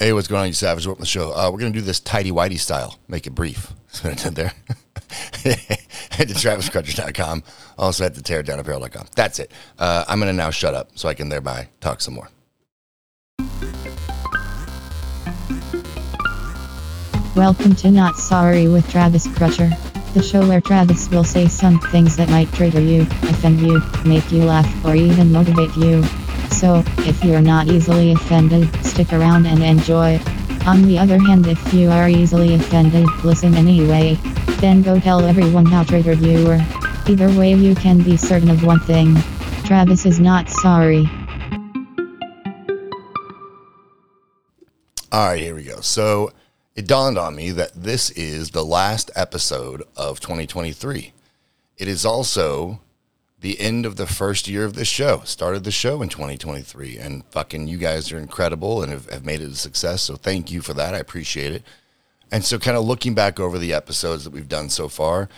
Hey, what's going on, you savage? Welcome to the show. Uh, we're going to do this tidy whitey style. Make it brief. That's what I did there. Head to traviscrutcher.com. Also at the tearitdownapparel.com. That's it. Uh, I'm going to now shut up so I can thereby talk some more. Welcome to Not Sorry with Travis Crutcher, the show where Travis will say some things that might trigger you, offend you, make you laugh, or even motivate you. So, if you're not easily offended, stick around and enjoy. On the other hand, if you are easily offended, listen anyway. Then go tell everyone how triggered you were. Either way, you can be certain of one thing Travis is not sorry. All right, here we go. So it dawned on me that this is the last episode of 2023. It is also the end of the first year of this show. Started the show in 2023, and fucking you guys are incredible and have, have made it a success. So thank you for that. I appreciate it. And so, kind of looking back over the episodes that we've done so far,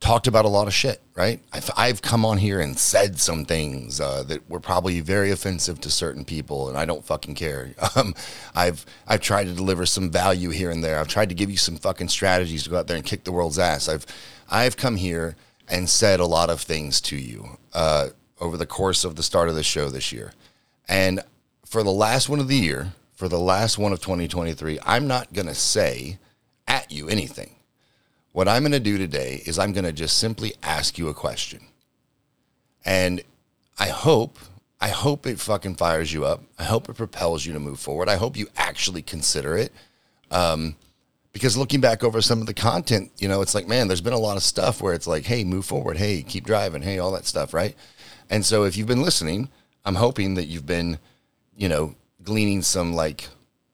talked about a lot of shit, right? I've, I've come on here and said some things uh, that were probably very offensive to certain people, and I don't fucking care. Um, I've I've tried to deliver some value here and there. I've tried to give you some fucking strategies to go out there and kick the world's ass. I've I've come here and said a lot of things to you uh, over the course of the start of the show this year, and for the last one of the year, for the last one of 2023, I'm not gonna say at you anything. What I'm going to do today is I'm going to just simply ask you a question. And I hope, I hope it fucking fires you up. I hope it propels you to move forward. I hope you actually consider it. Um, because looking back over some of the content, you know, it's like, man, there's been a lot of stuff where it's like, hey, move forward. Hey, keep driving. Hey, all that stuff, right? And so if you've been listening, I'm hoping that you've been, you know, gleaning some like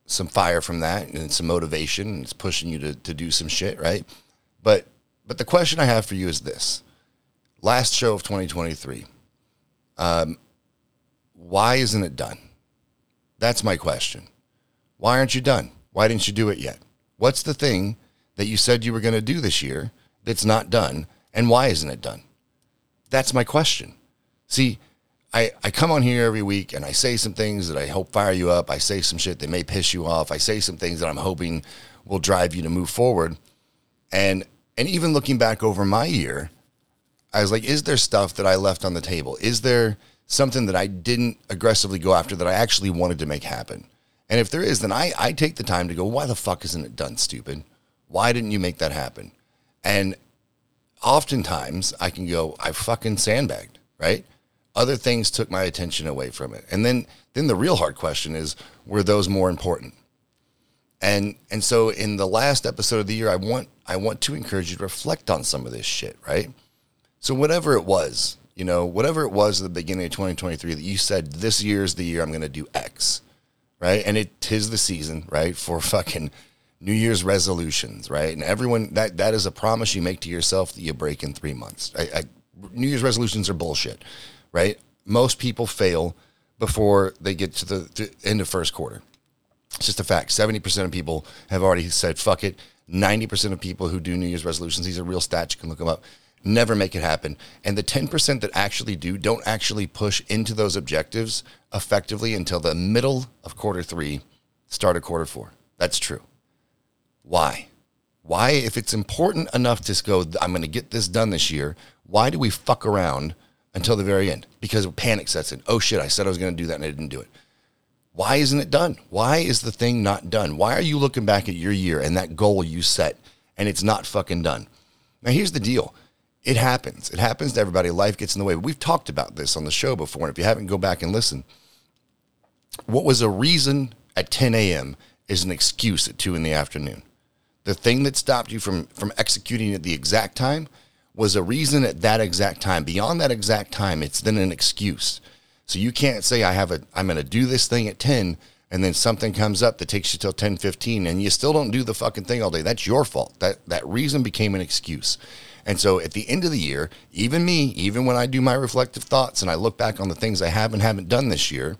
some fire from that and some motivation. And it's pushing you to, to do some shit, right? But but the question I have for you is this: last show of 2023. Um, why isn't it done? That's my question. Why aren't you done? Why didn't you do it yet? What's the thing that you said you were going to do this year that's not done, and why isn't it done? That's my question. See, I, I come on here every week and I say some things that I hope fire you up. I say some shit that may piss you off. I say some things that I'm hoping will drive you to move forward. And and even looking back over my year, I was like, is there stuff that I left on the table? Is there something that I didn't aggressively go after that I actually wanted to make happen? And if there is, then I, I take the time to go, why the fuck isn't it done, stupid? Why didn't you make that happen? And oftentimes I can go, I fucking sandbagged, right? Other things took my attention away from it. And then then the real hard question is, were those more important? And and so in the last episode of the year, I want I want to encourage you to reflect on some of this shit, right? So whatever it was, you know, whatever it was at the beginning of 2023 that you said this year is the year I'm going to do X, right? And it is the season, right, for fucking New Year's resolutions, right? And everyone that that is a promise you make to yourself that you break in three months. I, I, New Year's resolutions are bullshit, right? Most people fail before they get to the to end of first quarter. It's just a fact. 70% of people have already said, fuck it. 90% of people who do New Year's resolutions, these are real stats, you can look them up, never make it happen. And the 10% that actually do don't actually push into those objectives effectively until the middle of quarter three, start of quarter four. That's true. Why? Why, if it's important enough to go, I'm going to get this done this year, why do we fuck around until the very end? Because panic sets in. Oh shit, I said I was going to do that and I didn't do it. Why isn't it done? Why is the thing not done? Why are you looking back at your year and that goal you set and it's not fucking done? Now, here's the deal it happens. It happens to everybody. Life gets in the way. We've talked about this on the show before. And if you haven't, go back and listen. What was a reason at 10 a.m. is an excuse at 2 in the afternoon. The thing that stopped you from, from executing at the exact time was a reason at that exact time. Beyond that exact time, it's then an excuse. So you can't say I have a I'm going to do this thing at 10 and then something comes up that takes you till 10 15 and you still don't do the fucking thing all day. That's your fault. That that reason became an excuse. And so at the end of the year, even me, even when I do my reflective thoughts and I look back on the things I have and haven't done this year,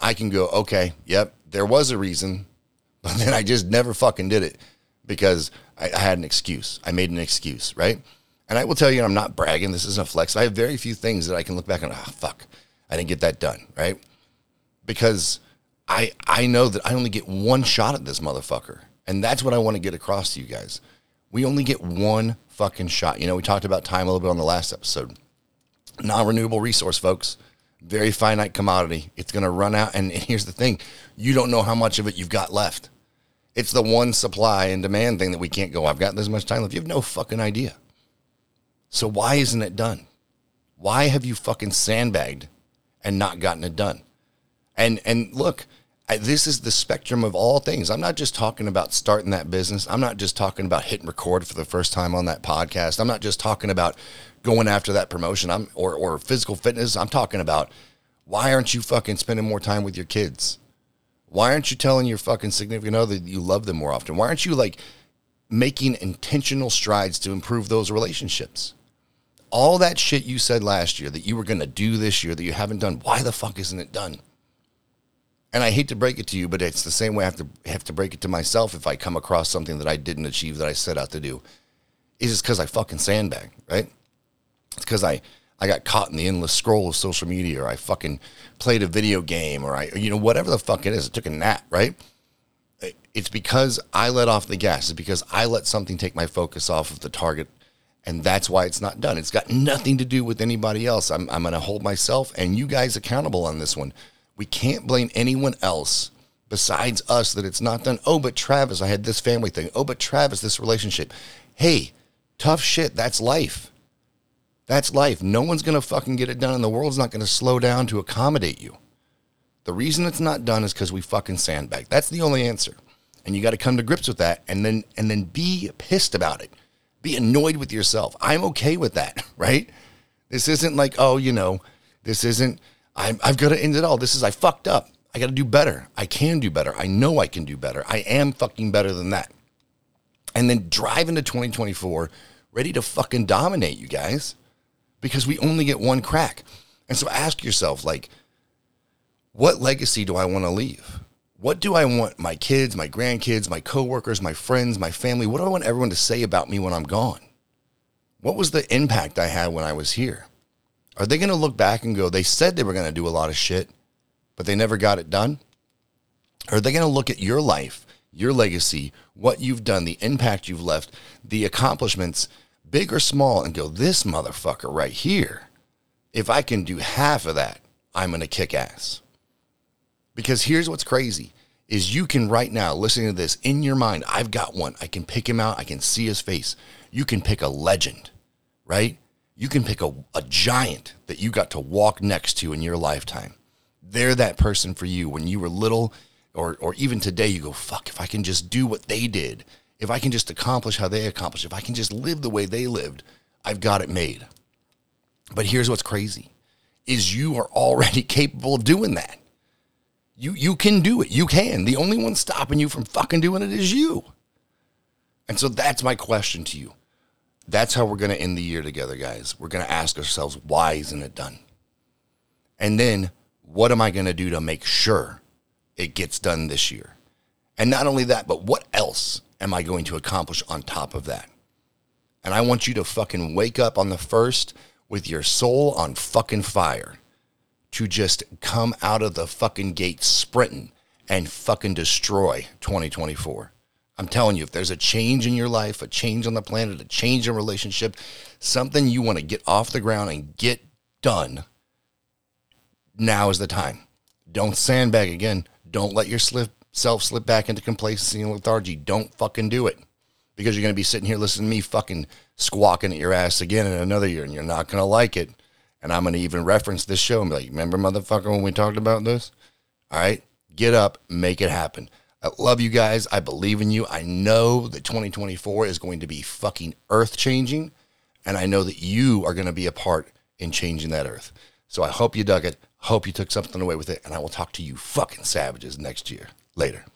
I can go, okay, yep, there was a reason, but then I just never fucking did it because I, I had an excuse. I made an excuse, right? And I will tell you, I'm not bragging. This isn't a flex. I have very few things that I can look back and, ah, oh, fuck, I didn't get that done, right? Because I I know that I only get one shot at this motherfucker. And that's what I want to get across to you guys. We only get one fucking shot. You know, we talked about time a little bit on the last episode. Non-renewable resource, folks. Very finite commodity. It's going to run out and here's the thing. You don't know how much of it you've got left. It's the one supply and demand thing that we can't go. I've got this much time left. You have no fucking idea. So why isn't it done? Why have you fucking sandbagged and not gotten it done? And and look, I, this is the spectrum of all things. I'm not just talking about starting that business. I'm not just talking about hitting record for the first time on that podcast. I'm not just talking about going after that promotion. I'm or or physical fitness. I'm talking about why aren't you fucking spending more time with your kids? Why aren't you telling your fucking significant other that you love them more often? Why aren't you like making intentional strides to improve those relationships? All that shit you said last year that you were going to do this year that you haven't done, why the fuck isn't it done? And I hate to break it to you, but it's the same way I have to have to break it to myself if I come across something that I didn't achieve that I set out to do. It's just because I fucking sandbag, right? It's because I I got caught in the endless scroll of social media, or I fucking played a video game, or I you know whatever the fuck it is. I took a nap, right? It's because I let off the gas. It's because I let something take my focus off of the target, and that's why it's not done. It's got nothing to do with anybody else. I'm I'm gonna hold myself and you guys accountable on this one we can't blame anyone else besides us that it's not done. Oh, but Travis, I had this family thing. Oh, but Travis, this relationship. Hey, tough shit. That's life. That's life. No one's going to fucking get it done, and the world's not going to slow down to accommodate you. The reason it's not done is because we fucking sandbag. That's the only answer. And you got to come to grips with that and then and then be pissed about it. Be annoyed with yourself. I'm okay with that, right? This isn't like, oh, you know, this isn't I'm, I've got to end it all. This is, I fucked up. I got to do better. I can do better. I know I can do better. I am fucking better than that. And then drive into 2024 ready to fucking dominate you guys because we only get one crack. And so ask yourself, like, what legacy do I want to leave? What do I want my kids, my grandkids, my coworkers, my friends, my family? What do I want everyone to say about me when I'm gone? What was the impact I had when I was here? Are they going to look back and go, they said they were going to do a lot of shit, but they never got it done? Are they going to look at your life, your legacy, what you've done, the impact you've left, the accomplishments, big or small, and go, this motherfucker right here, if I can do half of that, I'm going to kick ass. Because here's what's crazy is you can right now listening to this in your mind, I've got one. I can pick him out. I can see his face. You can pick a legend, right? You can pick a, a giant that you got to walk next to in your lifetime. They're that person for you when you were little, or, or even today, you go, fuck, if I can just do what they did, if I can just accomplish how they accomplished, if I can just live the way they lived, I've got it made. But here's what's crazy is you are already capable of doing that. You you can do it. You can. The only one stopping you from fucking doing it is you. And so that's my question to you. That's how we're going to end the year together, guys. We're going to ask ourselves, why isn't it done? And then, what am I going to do to make sure it gets done this year? And not only that, but what else am I going to accomplish on top of that? And I want you to fucking wake up on the first with your soul on fucking fire to just come out of the fucking gate sprinting and fucking destroy 2024. I'm telling you, if there's a change in your life, a change on the planet, a change in relationship, something you want to get off the ground and get done, now is the time. Don't sandbag again. Don't let yourself slip back into complacency and lethargy. Don't fucking do it because you're going to be sitting here listening to me fucking squawking at your ass again in another year and you're not going to like it. And I'm going to even reference this show and be like, remember, motherfucker, when we talked about this? All right, get up, make it happen. I love you guys. I believe in you. I know that 2024 is going to be fucking earth changing. And I know that you are going to be a part in changing that earth. So I hope you dug it. Hope you took something away with it. And I will talk to you fucking savages next year. Later.